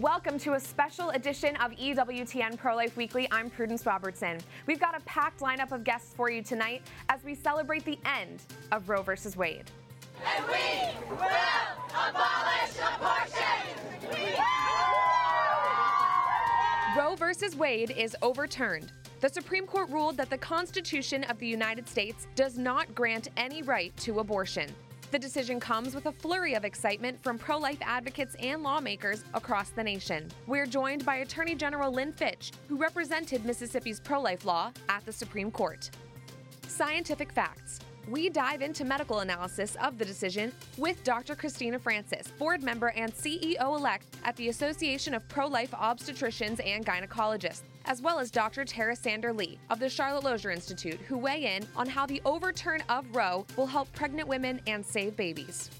Welcome to a special edition of EWTN Pro Life Weekly. I'm Prudence Robertson. We've got a packed lineup of guests for you tonight as we celebrate the end of Roe versus Wade. And we will abolish abortion! Roe versus Wade is overturned. The Supreme Court ruled that the Constitution of the United States does not grant any right to abortion. The decision comes with a flurry of excitement from pro life advocates and lawmakers across the nation. We're joined by Attorney General Lynn Fitch, who represented Mississippi's pro life law at the Supreme Court. Scientific facts. We dive into medical analysis of the decision with Dr. Christina Francis, board member and CEO elect at the Association of Pro Life Obstetricians and Gynecologists, as well as Dr. Tara Sander Lee of the Charlotte Lozier Institute, who weigh in on how the overturn of Roe will help pregnant women and save babies.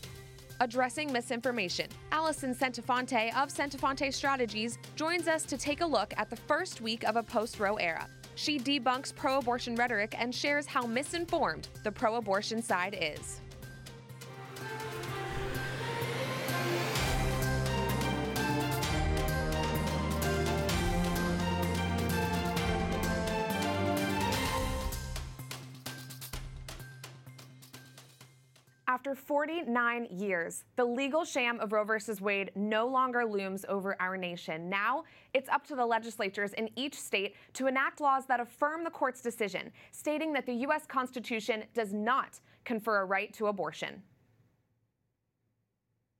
Addressing misinformation. Allison Centofante of Centofante Strategies joins us to take a look at the first week of a post Roe era. She debunks pro abortion rhetoric and shares how misinformed the pro abortion side is. After 49 years, the legal sham of Roe v. Wade no longer looms over our nation. Now, it's up to the legislatures in each state to enact laws that affirm the court's decision, stating that the U.S. Constitution does not confer a right to abortion.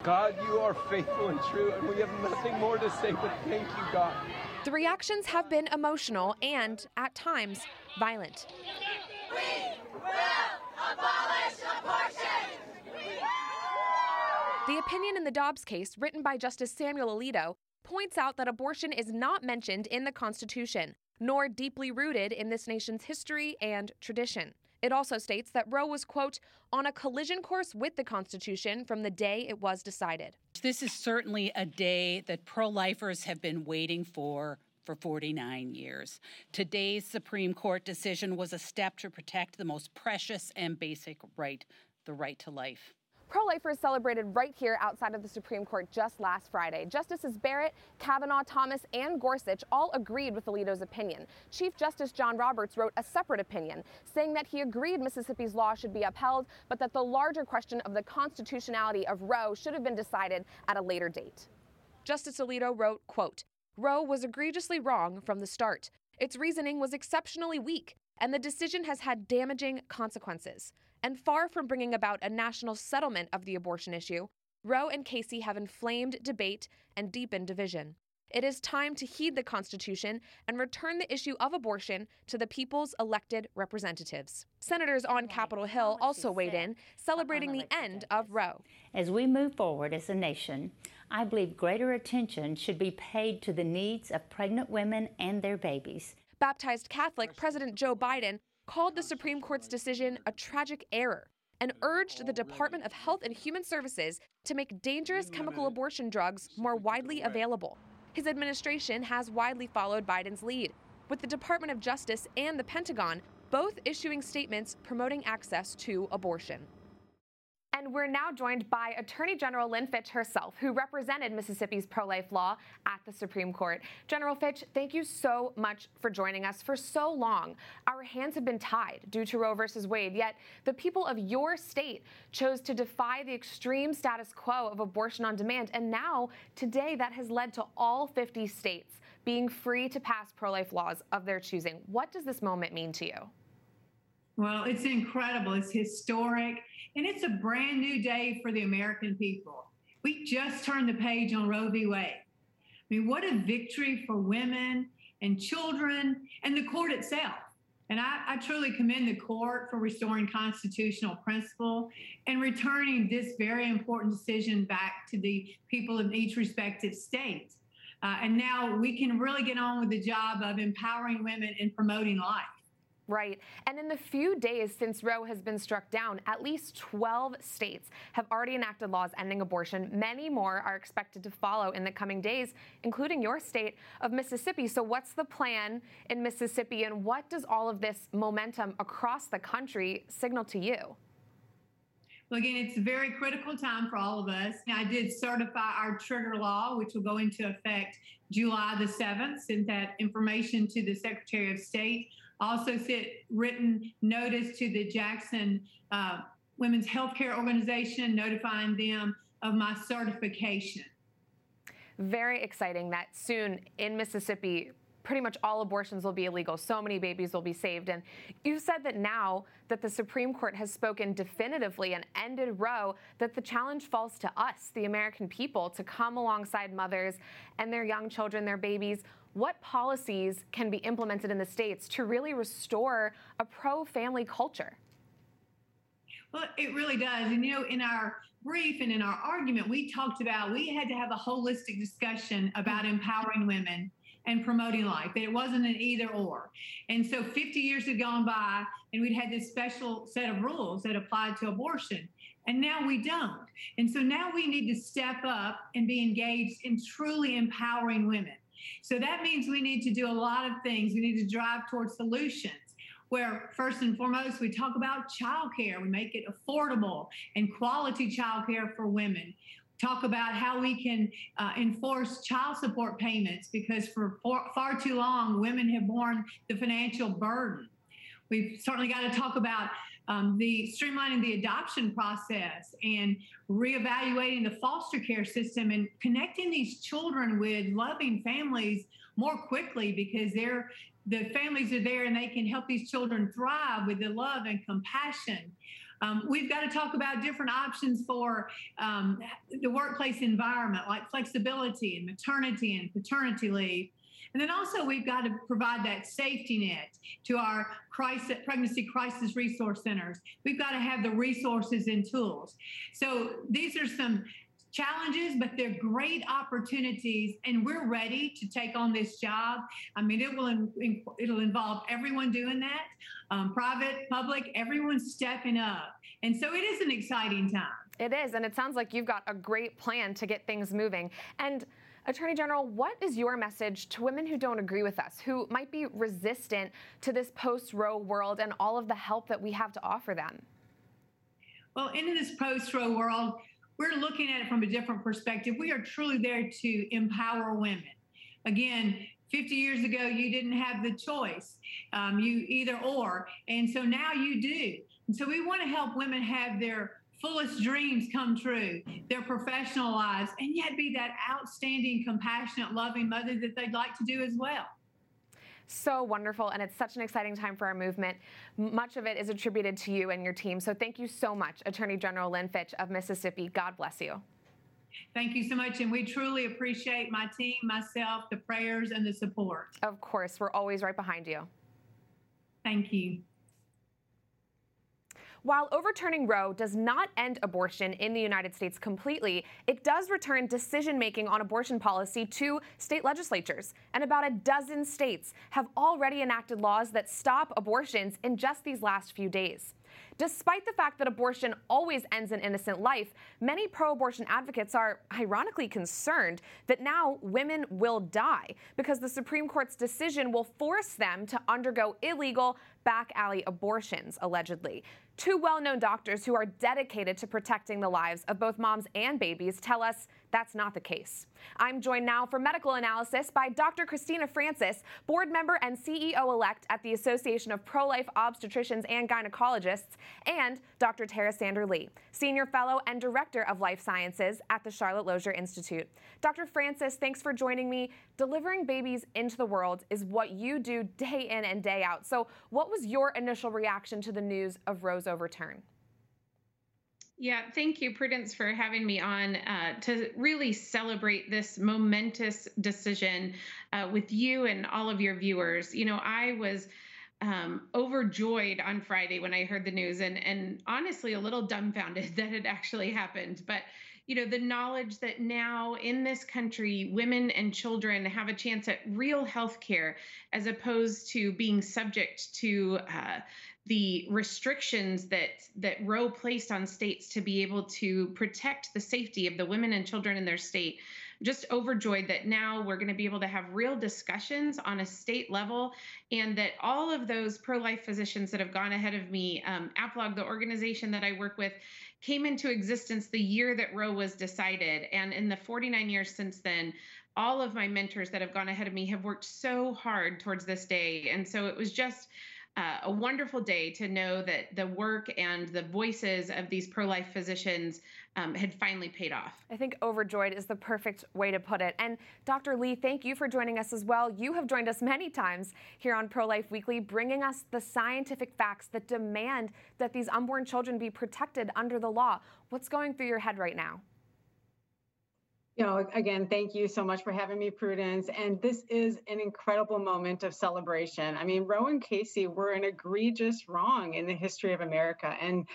God, you are faithful and true, and we have nothing more to say but thank you, God. The reactions have been emotional and, at times, violent. We will abolish abortion! The opinion in the Dobbs case, written by Justice Samuel Alito, points out that abortion is not mentioned in the Constitution, nor deeply rooted in this nation's history and tradition. It also states that Roe was, quote, on a collision course with the Constitution from the day it was decided. This is certainly a day that pro lifers have been waiting for for 49 years. Today's Supreme Court decision was a step to protect the most precious and basic right, the right to life. Pro lifers celebrated right here outside of the Supreme Court just last Friday. Justices Barrett, Kavanaugh, Thomas, and Gorsuch all agreed with Alito's opinion. Chief Justice John Roberts wrote a separate opinion, saying that he agreed Mississippi's law should be upheld, but that the larger question of the constitutionality of Roe should have been decided at a later date. Justice Alito wrote, quote, Roe was egregiously wrong from the start. Its reasoning was exceptionally weak, and the decision has had damaging consequences. And far from bringing about a national settlement of the abortion issue, Roe and Casey have inflamed debate and deepened division. It is time to heed the Constitution and return the issue of abortion to the people's elected representatives. Senators on Capitol Hill also weighed in, celebrating the end of Roe. As we move forward as a nation, I believe greater attention should be paid to the needs of pregnant women and their babies. Baptized Catholic President Joe Biden called the Supreme Court's decision a tragic error and urged the Department of Health and Human Services to make dangerous chemical abortion drugs more widely available. His administration has widely followed Biden's lead, with the Department of Justice and the Pentagon both issuing statements promoting access to abortion. And we're now joined by Attorney General Lynn Fitch herself, who represented Mississippi's pro life law at the Supreme Court. General Fitch, thank you so much for joining us. For so long, our hands have been tied due to Roe versus Wade, yet the people of your state chose to defy the extreme status quo of abortion on demand. And now, today, that has led to all 50 states being free to pass pro life laws of their choosing. What does this moment mean to you? Well, it's incredible. It's historic. And it's a brand new day for the American people. We just turned the page on Roe v. Wade. I mean, what a victory for women and children and the court itself. And I, I, truly commend the court for restoring constitutional principle and returning this very important decision back to the people of each respective state. Uh, and now we can really get on with the job of empowering women and promoting life. Right. And in the few days since Roe has been struck down, at least 12 states have already enacted laws ending abortion. Many more are expected to follow in the coming days, including your state of Mississippi. So, what's the plan in Mississippi, and what does all of this momentum across the country signal to you? Well, again, it's a very critical time for all of us. I did certify our trigger law, which will go into effect July the 7th, sent that information to the Secretary of State. Also sent written notice to the Jackson uh, Women's Healthcare Organization, notifying them of my certification. Very exciting that soon in Mississippi, pretty much all abortions will be illegal. So many babies will be saved. And you said that now that the Supreme Court has spoken definitively and ended Roe, that the challenge falls to us, the American people, to come alongside mothers and their young children, their babies. What policies can be implemented in the states to really restore a pro family culture? Well, it really does. And, you know, in our brief and in our argument, we talked about we had to have a holistic discussion about mm-hmm. empowering women and promoting life, that it wasn't an either or. And so 50 years had gone by, and we'd had this special set of rules that applied to abortion. And now we don't. And so now we need to step up and be engaged in truly empowering women. So that means we need to do a lot of things. We need to drive towards solutions where first and foremost we talk about childcare. We make it affordable and quality childcare for women. Talk about how we can uh, enforce child support payments because for far, far too long women have borne the financial burden. We've certainly got to talk about um, the streamlining the adoption process and reevaluating the foster care system and connecting these children with loving families more quickly because they're the families are there and they can help these children thrive with the love and compassion. Um, we've got to talk about different options for um, the workplace environment, like flexibility and maternity and paternity leave. And then also, we've got to provide that safety net to our crisis, pregnancy crisis resource centers. We've got to have the resources and tools. So, these are some challenges, but they're great opportunities, and we're ready to take on this job. I mean, it will it'll involve everyone doing that, um, private, public, everyone stepping up, and so it is an exciting time. It is, and it sounds like you've got a great plan to get things moving. And Attorney General, what is your message to women who don't agree with us, who might be resistant to this post Roe world and all of the help that we have to offer them? Well, in this post Roe world, we're looking at it from a different perspective. We are truly there to empower women. Again, 50 years ago, you didn't have the choice, um, you either or. And so now you do. And so we want to help women have their fullest dreams come true, their professional lives, and yet be that outstanding, compassionate, loving mother that they'd like to do as well so wonderful, and it's such an exciting time for our movement. Much of it is attributed to you and your team. So thank you so much, Attorney General Lynn Fitch of Mississippi. God bless you. Thank you so much. And we truly appreciate my team, myself, the prayers, and the support. Of course, we're always right behind you. Thank you. While overturning Roe does not end abortion in the United States completely, it does return decision making on abortion policy to state legislatures. And about a dozen states have already enacted laws that stop abortions in just these last few days. Despite the fact that abortion always ends an innocent life, many pro abortion advocates are ironically concerned that now women will die because the Supreme Court's decision will force them to undergo illegal back alley abortions, allegedly. Two well known doctors who are dedicated to protecting the lives of both moms and babies tell us that's not the case. I'm joined now for medical analysis by Dr. Christina Francis, board member and CEO elect at the Association of Pro Life Obstetricians and Gynecologists, and Dr. Tara Sander Lee, senior fellow and director of life sciences at the Charlotte Lozier Institute. Dr. Francis, thanks for joining me. Delivering babies into the world is what you do day in and day out. So, what was your initial reaction to the news of Roe's overturn? Yeah, thank you, Prudence, for having me on uh, to really celebrate this momentous decision uh, with you and all of your viewers. You know, I was um, overjoyed on Friday when I heard the news, and and honestly a little dumbfounded that it actually happened. But you know, the knowledge that now in this country, women and children have a chance at real health care as opposed to being subject to uh, the restrictions that that Roe placed on states to be able to protect the safety of the women and children in their state. Just overjoyed that now we're going to be able to have real discussions on a state level, and that all of those pro-life physicians that have gone ahead of me, um, APLOG, the organization that I work with, came into existence the year that Roe was decided. And in the 49 years since then, all of my mentors that have gone ahead of me have worked so hard towards this day. And so it was just uh, a wonderful day to know that the work and the voices of these pro life physicians um, had finally paid off. I think overjoyed is the perfect way to put it. And Dr. Lee, thank you for joining us as well. You have joined us many times here on Pro Life Weekly, bringing us the scientific facts that demand that these unborn children be protected under the law. What's going through your head right now? You know, again, thank you so much for having me, Prudence. And this is an incredible moment of celebration. I mean, Roe and Casey were an egregious wrong in the history of America. And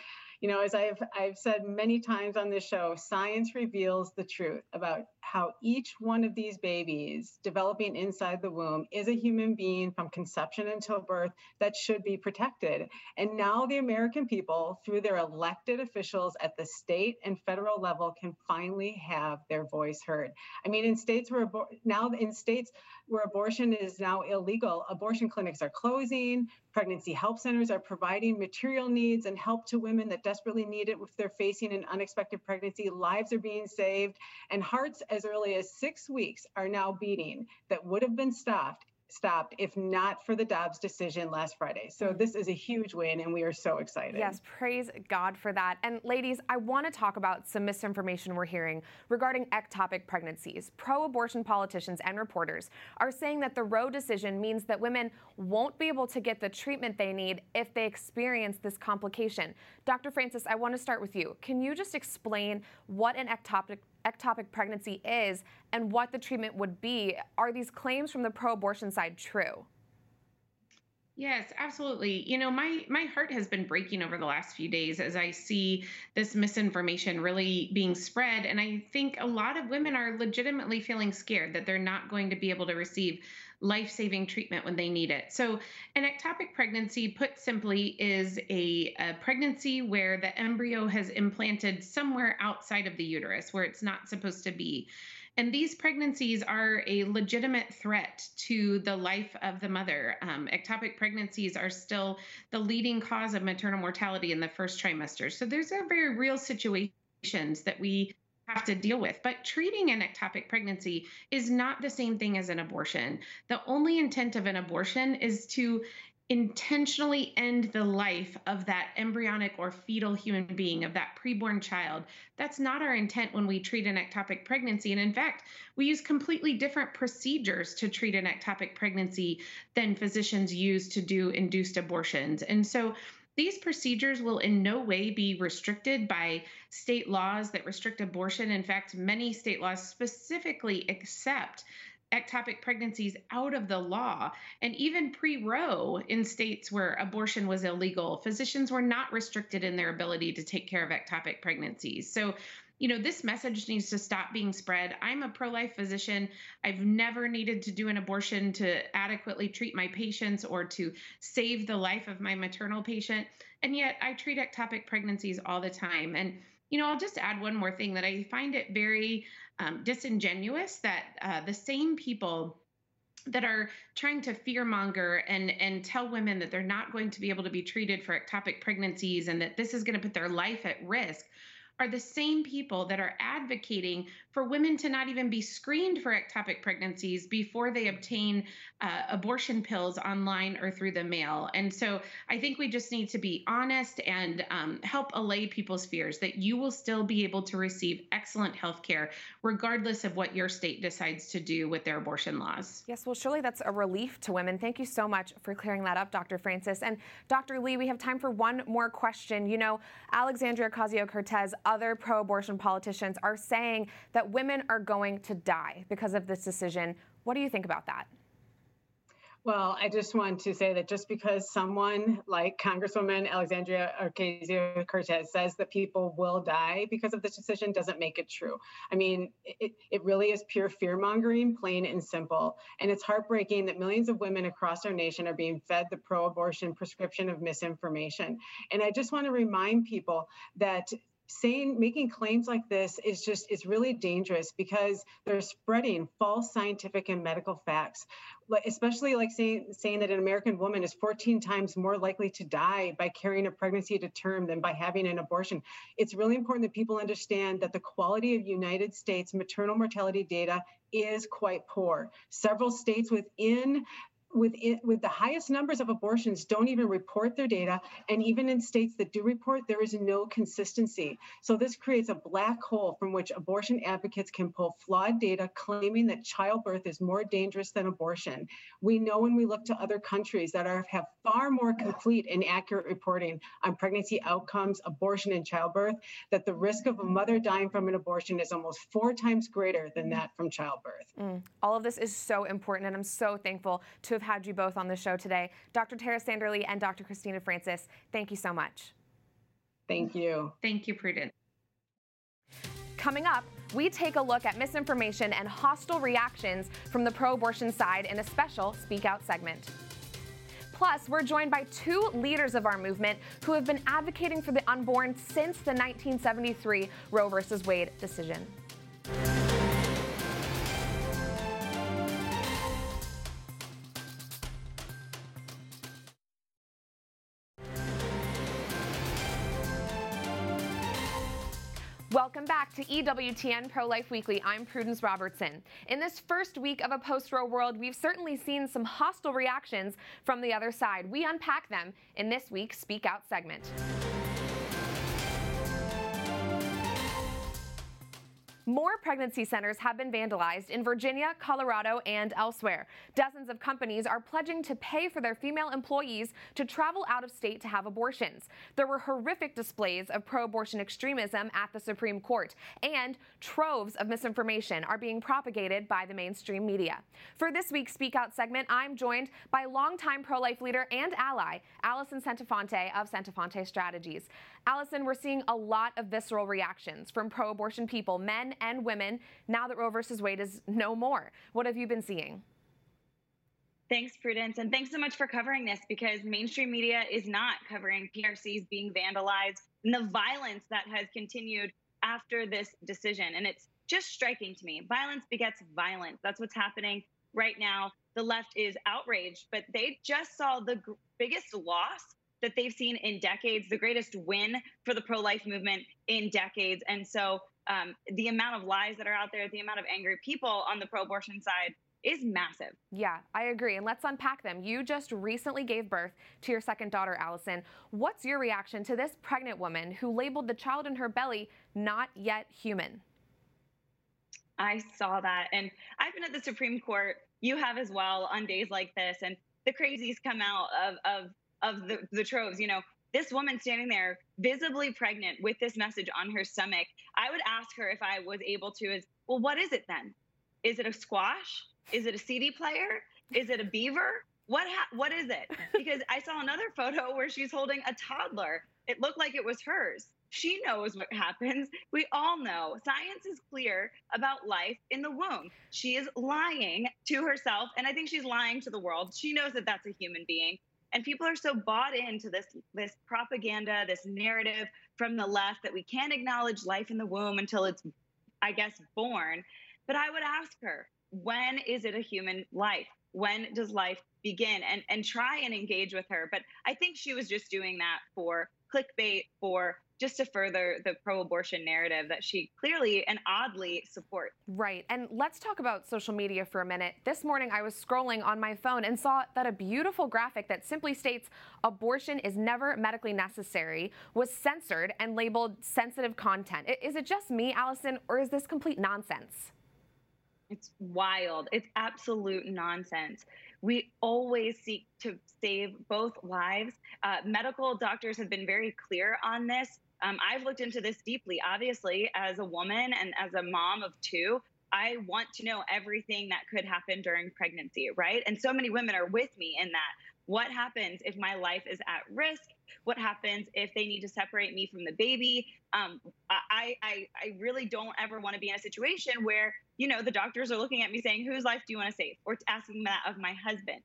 you know, as I've I've said many times on this show, science reveals the truth about how each one of these babies developing inside the womb is a human being from conception until birth that should be protected. And now the American people, through their elected officials at the state and federal level, can finally have their voice heard. I mean, in states where now in states where abortion is now illegal, abortion clinics are closing, pregnancy help centers are providing material needs and help to women that desperately need it if they're facing an unexpected pregnancy. Lives are being saved, and hearts as early as six weeks are now beating that would have been stopped stopped if not for the Dobbs decision last Friday. So mm. this is a huge win, and we are so excited. Yes, praise God for that. And ladies, I want to talk about some misinformation we're hearing regarding ectopic pregnancies. Pro abortion politicians and reporters are saying that the Roe decision means that women won't be able to get the treatment they need if they experience this complication. Dr. Francis, I want to start with you. Can you just explain what an ectopic ectopic pregnancy is and what the treatment would be. Are these claims from the pro abortion side true? Yes, absolutely. You know, my my heart has been breaking over the last few days as I see this misinformation really being spread and I think a lot of women are legitimately feeling scared that they're not going to be able to receive life saving treatment when they need it. So, an ectopic pregnancy, put simply, is a, a, pregnancy where the embryo has implanted somewhere outside of the uterus where it's not supposed to be. And these pregnancies are a legitimate threat to the life of the mother. Um, ectopic pregnancies are still the leading cause of maternal mortality in the first trimester. So, there's a very real situations that we have to deal with. But treating an ectopic pregnancy is not the same thing as an abortion. The only intent of an abortion is to intentionally end the life of that embryonic or fetal human being, of that preborn child. That's not our intent when we treat an ectopic pregnancy. And in fact, we use completely different procedures to treat an ectopic pregnancy than physicians use to do induced abortions. And so these procedures will in no way be restricted by state laws that restrict abortion. In fact, many state laws specifically accept ectopic pregnancies out of the law. And even pre Roe, in states where abortion was illegal, physicians were not restricted in their ability to take care of ectopic pregnancies. So you know, this message needs to stop being spread. I'm a pro life physician. I've never needed to do an abortion to adequately treat my patients or to save the life of my maternal patient. And yet I treat ectopic pregnancies all the time. And, you know, I'll just add one more thing that I find it very um, disingenuous that uh, the same people that are trying to fearmonger and and tell women that they're not going to be able to be treated for ectopic pregnancies and that this is going to put their life at risk are the same people that are advocating for women to not even be screened for ectopic pregnancies before they obtain uh, abortion pills online or through the mail. And so I think we just need to be honest and um, help allay people's fears that you will still be able to receive excellent health care regardless of what your state decides to do with their abortion laws. Yes, well, surely that's a relief to women. Thank you so much for clearing that up, Dr. Francis. And Dr. Lee, we have time for one more question. You know, Alexandria Ocasio Cortez, other pro abortion politicians are saying that women are going to die because of this decision. What do you think about that? Well, I just want to say that just because someone like Congresswoman Alexandria Ocasio Cortez says that people will die because of this decision doesn't make it true. I mean, it, it really is pure fear mongering, plain and simple. And it's heartbreaking that millions of women across our nation are being fed the pro abortion prescription of misinformation. And I just want to remind people that saying making claims like this is just is really dangerous because they're spreading false scientific and medical facts especially like saying saying that an american woman is 14 times more likely to die by carrying a pregnancy to term than by having an abortion it's really important that people understand that the quality of united states maternal mortality data is quite poor. Several states within with it, with the highest numbers of abortions don't even report their data and even in states that do report there is no consistency. So this creates a black hole from which abortion advocates can pull flawed data claiming that childbirth is more dangerous than abortion. We know when we look to other countries that are have far more complete and accurate reporting on pregnancy outcomes abortion and childbirth that the risk of a mother dying from an abortion is almost four times greater than that from childbirth. Mm. all of this is so important and i'm so thankful to have had you both on the show today. Dr. Tara Sander Lee and Dr. Christina Francis, thank you so much. Thank you. Thank you, Prudence. Coming up, we take a look at misinformation and hostile reactions from the pro abortion side in a special Speak Out segment. Plus, we're joined by two leaders of our movement who have been advocating for the unborn since the 1973 Roe v. Wade decision. Welcome back to EWTN Pro Life Weekly. I'm Prudence Robertson. In this first week of a post Roe world, we've certainly seen some hostile reactions from the other side. We unpack them in this week's Speak Out segment. More pregnancy centers have been vandalized in Virginia, Colorado, and elsewhere. Dozens of companies are pledging to pay for their female employees to travel out of state to have abortions. There were horrific displays of pro abortion extremism at the Supreme Court, and troves of misinformation are being propagated by the mainstream media. For this week's Speak Out segment, I'm joined by longtime pro life leader and ally, Allison Centofante of Centofante Strategies. Allison, we're seeing a lot of visceral reactions from pro abortion people, men and women, now that Roe versus Wade is no more. What have you been seeing? Thanks, Prudence. And thanks so much for covering this because mainstream media is not covering PRCs being vandalized and the violence that has continued after this decision. And it's just striking to me. Violence begets violence. That's what's happening right now. The left is outraged, but they just saw the g- biggest loss that they've seen in decades, the greatest win for the pro life movement in decades. And so um, the amount of lies that are out there, the amount of angry people on the pro abortion side is massive. Yeah, I agree. And let's unpack them. You just recently gave birth to your second daughter, Allison. What's your reaction to this pregnant woman who labeled the child in her belly not yet human? I saw that. And I've been at the Supreme Court. You have as well on days like this. And the crazies come out of, of of the, the troves. You know, this woman standing there visibly pregnant with this message on her stomach, I would ask her if I was able to, is, well, what is it then? Is it a squash? Is it a CD player? Is it a beaver? What ha- what is it? Because I saw another photo where she's holding a toddler. It looked like it was hers. She knows what happens. We all know. Science is clear about life in the womb. She is lying to herself, and I think she's lying to the world. She knows that that's a human being and people are so bought into this this propaganda this narrative from the left that we can't acknowledge life in the womb until it's i guess born. But i would ask her when is it a human life? When does life begin? And and try and engage with her. But i think she was just doing that for clickbait for just to further the pro abortion narrative that she clearly and oddly supports. Right. And let's talk about social media for a minute. This morning I was scrolling on my phone and saw that a beautiful graphic that simply states abortion is never medically necessary was censored and labeled sensitive content. Is it just me, Allison, or is this complete nonsense? It's wild. It's absolute nonsense. We always seek to save both lives. Uh, medical doctors have been very clear on this. Um, I've looked into this deeply. Obviously, as a woman and as a mom of two, I want to know everything that could happen during pregnancy, right? And so many women are with me in that. What happens if my life is at risk? What happens if they need to separate me from the baby? Um, I, I, I really don't ever want to be in a situation where, you know, the doctors are looking at me saying, whose life do you want to save? Or asking that of my husband.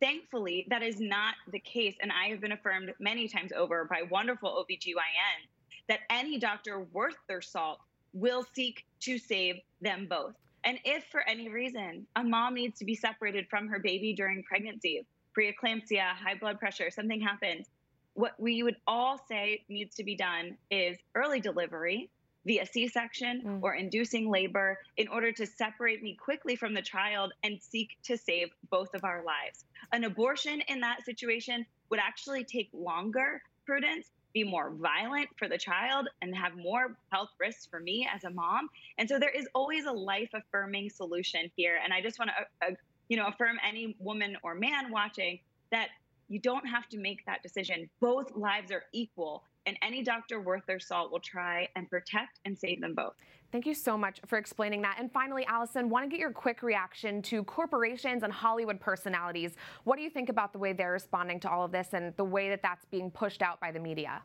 Thankfully, that is not the case. And I have been affirmed many times over by wonderful OBGYNs that any doctor worth their salt will seek to save them both. And if for any reason a mom needs to be separated from her baby during pregnancy, preeclampsia, high blood pressure, something happens, what we would all say needs to be done is early delivery via C section mm. or inducing labor in order to separate me quickly from the child and seek to save both of our lives. An abortion in that situation would actually take longer, Prudence, be more violent for the child and have more health risks for me as a mom. And so there is always a life affirming solution here. And I just want to, uh, uh, you know, affirm any woman or man watching that you don't have to make that decision. Both lives are equal, and any doctor worth their salt will try and protect and save them both. Thank you so much for explaining that. And finally, Allison, want to get your quick reaction to corporations and Hollywood personalities. What do you think about the way they're responding to all of this and the way that that's being pushed out by the media?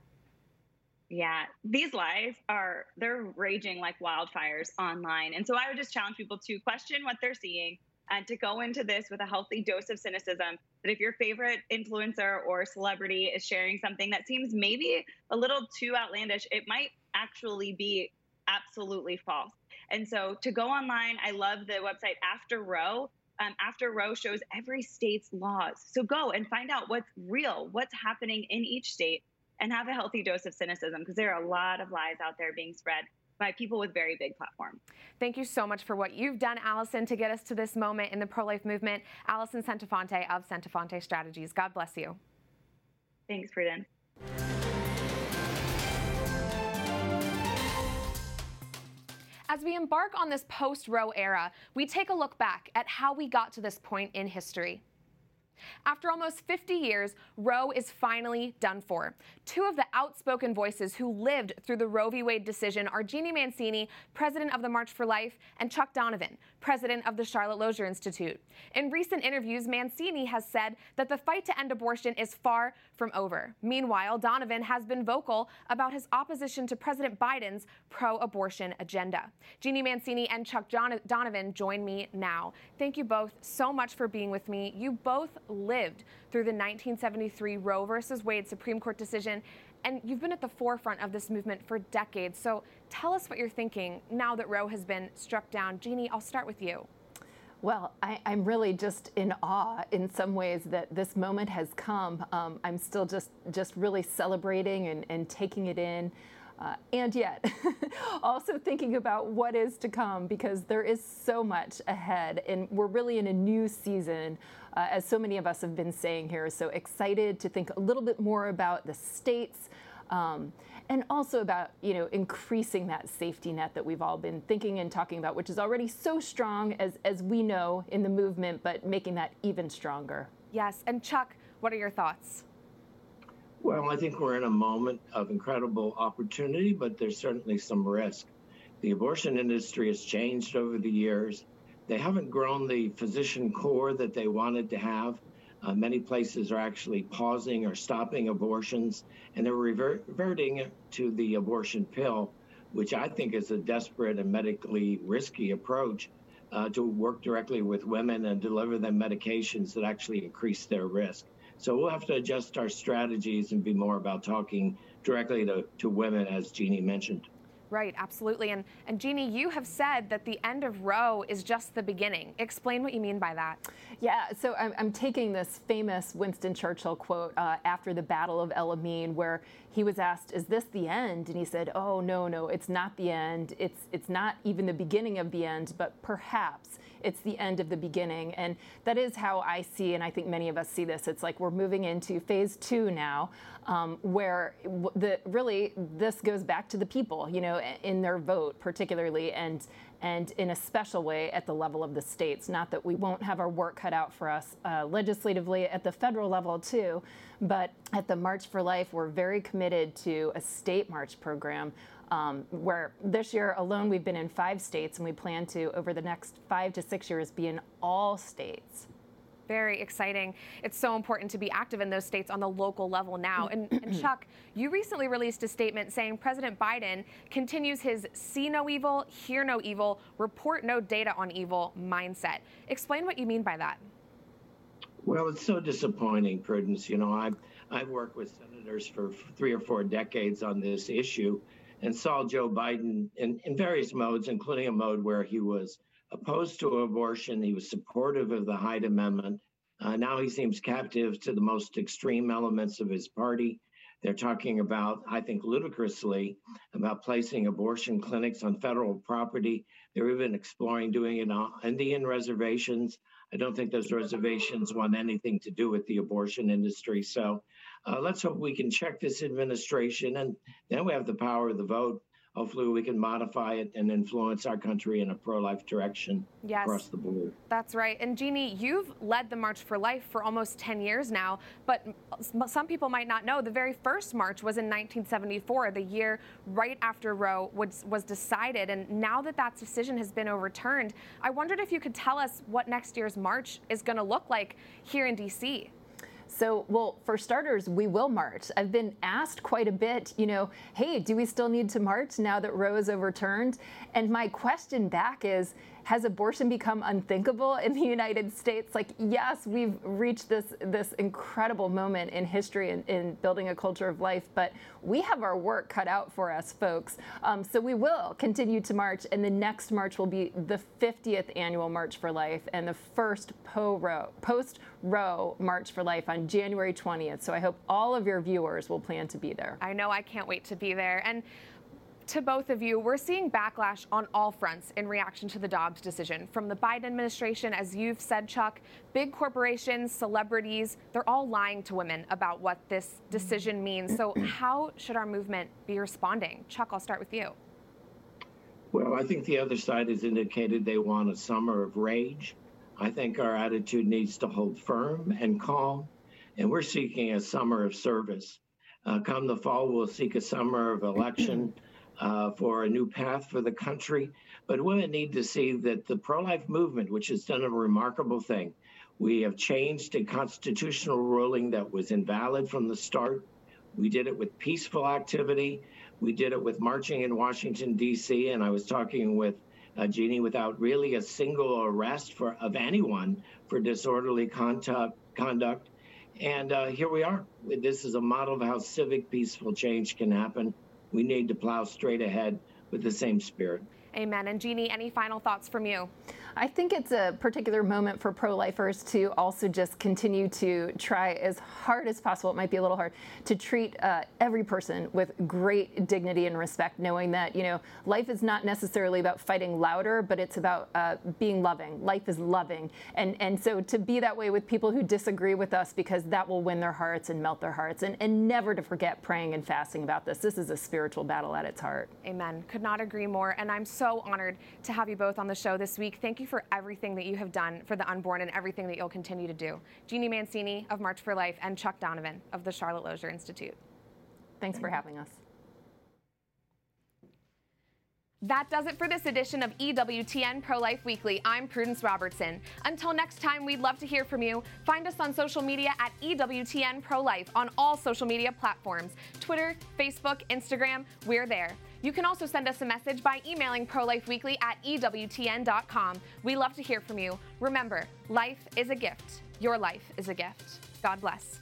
Yeah, these lies are they're raging like wildfires online. And so I would just challenge people to question what they're seeing and to go into this with a healthy dose of cynicism that if your favorite influencer or celebrity is sharing something that seems maybe a little too outlandish, it might actually be absolutely false. And so to go online, I love the website After Roe. Um, After Roe shows every state's laws. So go and find out what's real, what's happening in each state, and have a healthy dose of cynicism because there are a lot of lies out there being spread by people with very big platforms. Thank you so much for what you've done, Allison, to get us to this moment in the pro life movement. Allison Centofante of Centofante Strategies. God bless you. Thanks, Prudence. As we embark on this post Roe era, we take a look back at how we got to this point in history. After almost 50 years, Roe is finally done for. Two of the outspoken voices who lived through the Roe v. Wade decision are Jeanne Mancini, president of the March for Life, and Chuck Donovan, president of the Charlotte Lozier Institute. In recent interviews, Mancini has said that the fight to end abortion is far from over. Meanwhile, Donovan has been vocal about his opposition to President Biden's pro abortion agenda. Jeanne Mancini and Chuck Donovan join me now. Thank you both so much for being with me. You both lived through the 1973 Roe versus Wade Supreme Court decision, and you've been at the forefront of this movement for decades. So tell us what you're thinking now that Roe has been struck down. Jeannie, I'll start with you. Well, I, am really just in awe in some ways that this moment has come. Um, I'm still just just really celebrating and, and taking it in. Uh, and yet, also thinking about what is to come because there is so much ahead, and we're really in a new season, uh, as so many of us have been saying here. So excited to think a little bit more about the states. Um, and also about you know increasing that safety net that we've all been thinking and talking about, which is already so strong as as we know in the movement, but making that even stronger. Yes, and Chuck, what are your thoughts? Well, I think we're in a moment of incredible opportunity, but there's certainly some risk. The abortion industry has changed over the years. They haven't grown the physician corps that they wanted to have. Uh, many places are actually pausing or stopping abortions, and they're reverting to the abortion pill, which I think is a desperate and medically risky approach uh, to work directly with women and deliver them medications that actually increase their risk. So we'll have to adjust our strategies and be more about talking directly to, to women, as Jeannie mentioned. Right, absolutely. And, and Jeanne, you have said that the end of Roe is just the beginning. Explain what you mean by that. Yeah, so I'm, I'm taking this famous Winston Churchill quote uh, after the Battle of El Alamein, where he was asked, "Is this the end?" And he said, "Oh no, no, it's not the end. It's it's not even the beginning of the end, but perhaps." It's the end of the beginning. And that is how I see, and I think many of us see this. It's like we're moving into phase two now, um, where the really this goes back to the people, you know, in their vote particularly, and and in a special way at the level of the states. Not that we won't have our work cut out for us uh, legislatively at the federal level too, but at the March for Life, we're very committed to a state march program um, where this year alone we've been in five states and we plan to, over the next five to six years, be in all states. Very exciting. It's so important to be active in those states on the local level now. And, and, Chuck, you recently released a statement saying President Biden continues his see no evil, hear no evil, report no data on evil mindset. Explain what you mean by that. Well, it's so disappointing, Prudence. You know, I've, I've worked with senators for three or four decades on this issue and saw Joe Biden in, in various modes, including a mode where he was opposed to abortion, he was supportive of the Hyde Amendment. Uh, now he seems captive to the most extreme elements of his party. They're talking about, I think, ludicrously, about placing abortion clinics on federal property. They're even exploring doing it on Indian reservations. I don't think those reservations want anything to do with the abortion industry. So uh, let's hope we can check this administration, and then we have the power of the vote hopefully we can modify it and influence our country in a pro-life direction yes, across the board. That's right. And Jeannie, you've led the March for Life for almost 10 years now, but some people might not know the very first march was in 1974, the year right after Roe was, was decided. And now that that decision has been overturned, I wondered if you could tell us what next year's march is going to look like here in D.C. So, well, for starters, we will march. I've been asked quite a bit, you know, hey, do we still need to march now that Roe is overturned? And my question back is, has abortion become unthinkable in the United States? Like, yes, we've reached this this incredible moment in history in, in building a culture of life, but we have our work cut out for us, folks. Um, so we will continue to march, and the next march will be the 50th annual March for Life and the first post Roe March for Life on January 20th. So I hope all of your viewers will plan to be there. I know I can't wait to be there. And to both of you, we're seeing backlash on all fronts in reaction to the Dobbs decision. From the Biden administration, as you've said, Chuck, big corporations, celebrities, they're all lying to women about what this decision means. So, how should our movement be responding? Chuck, I'll start with you. Well, I think the other side has indicated they want a summer of rage. I think our attitude needs to hold firm and calm, and we're seeking a summer of service. Uh, come the fall, we'll seek a summer of election uh, for a new path for the country. But women need to see that the pro life movement, which has done a remarkable thing, we have changed a constitutional ruling that was invalid from the start. We did it with peaceful activity. We did it with marching in Washington, D.C. And I was talking with uh, Jeannie without really a single arrest for of anyone for disorderly conduct. conduct. And uh, here we are. This is a model of how civic, peaceful change can happen we need to plow straight ahead with the same spirit. Amen. And Jeannie, any final thoughts from you? I think it's a particular moment for pro lifers to also just continue to try as hard as possible. It might be a little hard to treat uh, every person with great dignity and respect, knowing that, you know, life is not necessarily about fighting louder, but it's about uh, being loving. Life is loving. And, and so to be that way with people who disagree with us, because that will win their hearts and melt their hearts. And, and never to forget praying and fasting about this. This is a spiritual battle at its heart. Amen. Could not agree more. And I'm so honored to have you both on the show this week. Thank you you for everything that you have done for the unborn and everything that you'll continue to do. Jeannie Mancini of March for Life and Chuck Donovan of the Charlotte Lozier Institute. Thanks for having us. That does it for this edition of EWTN Pro Life Weekly. I'm Prudence Robertson. Until next time, we'd love to hear from you. Find us on social media at EWTN Pro Life on all social media platforms Twitter, Facebook, Instagram. We're there. You can also send us a message by emailing prolifeweekly at EWTN.com. We love to hear from you. Remember, life is a gift. Your life is a gift. God bless.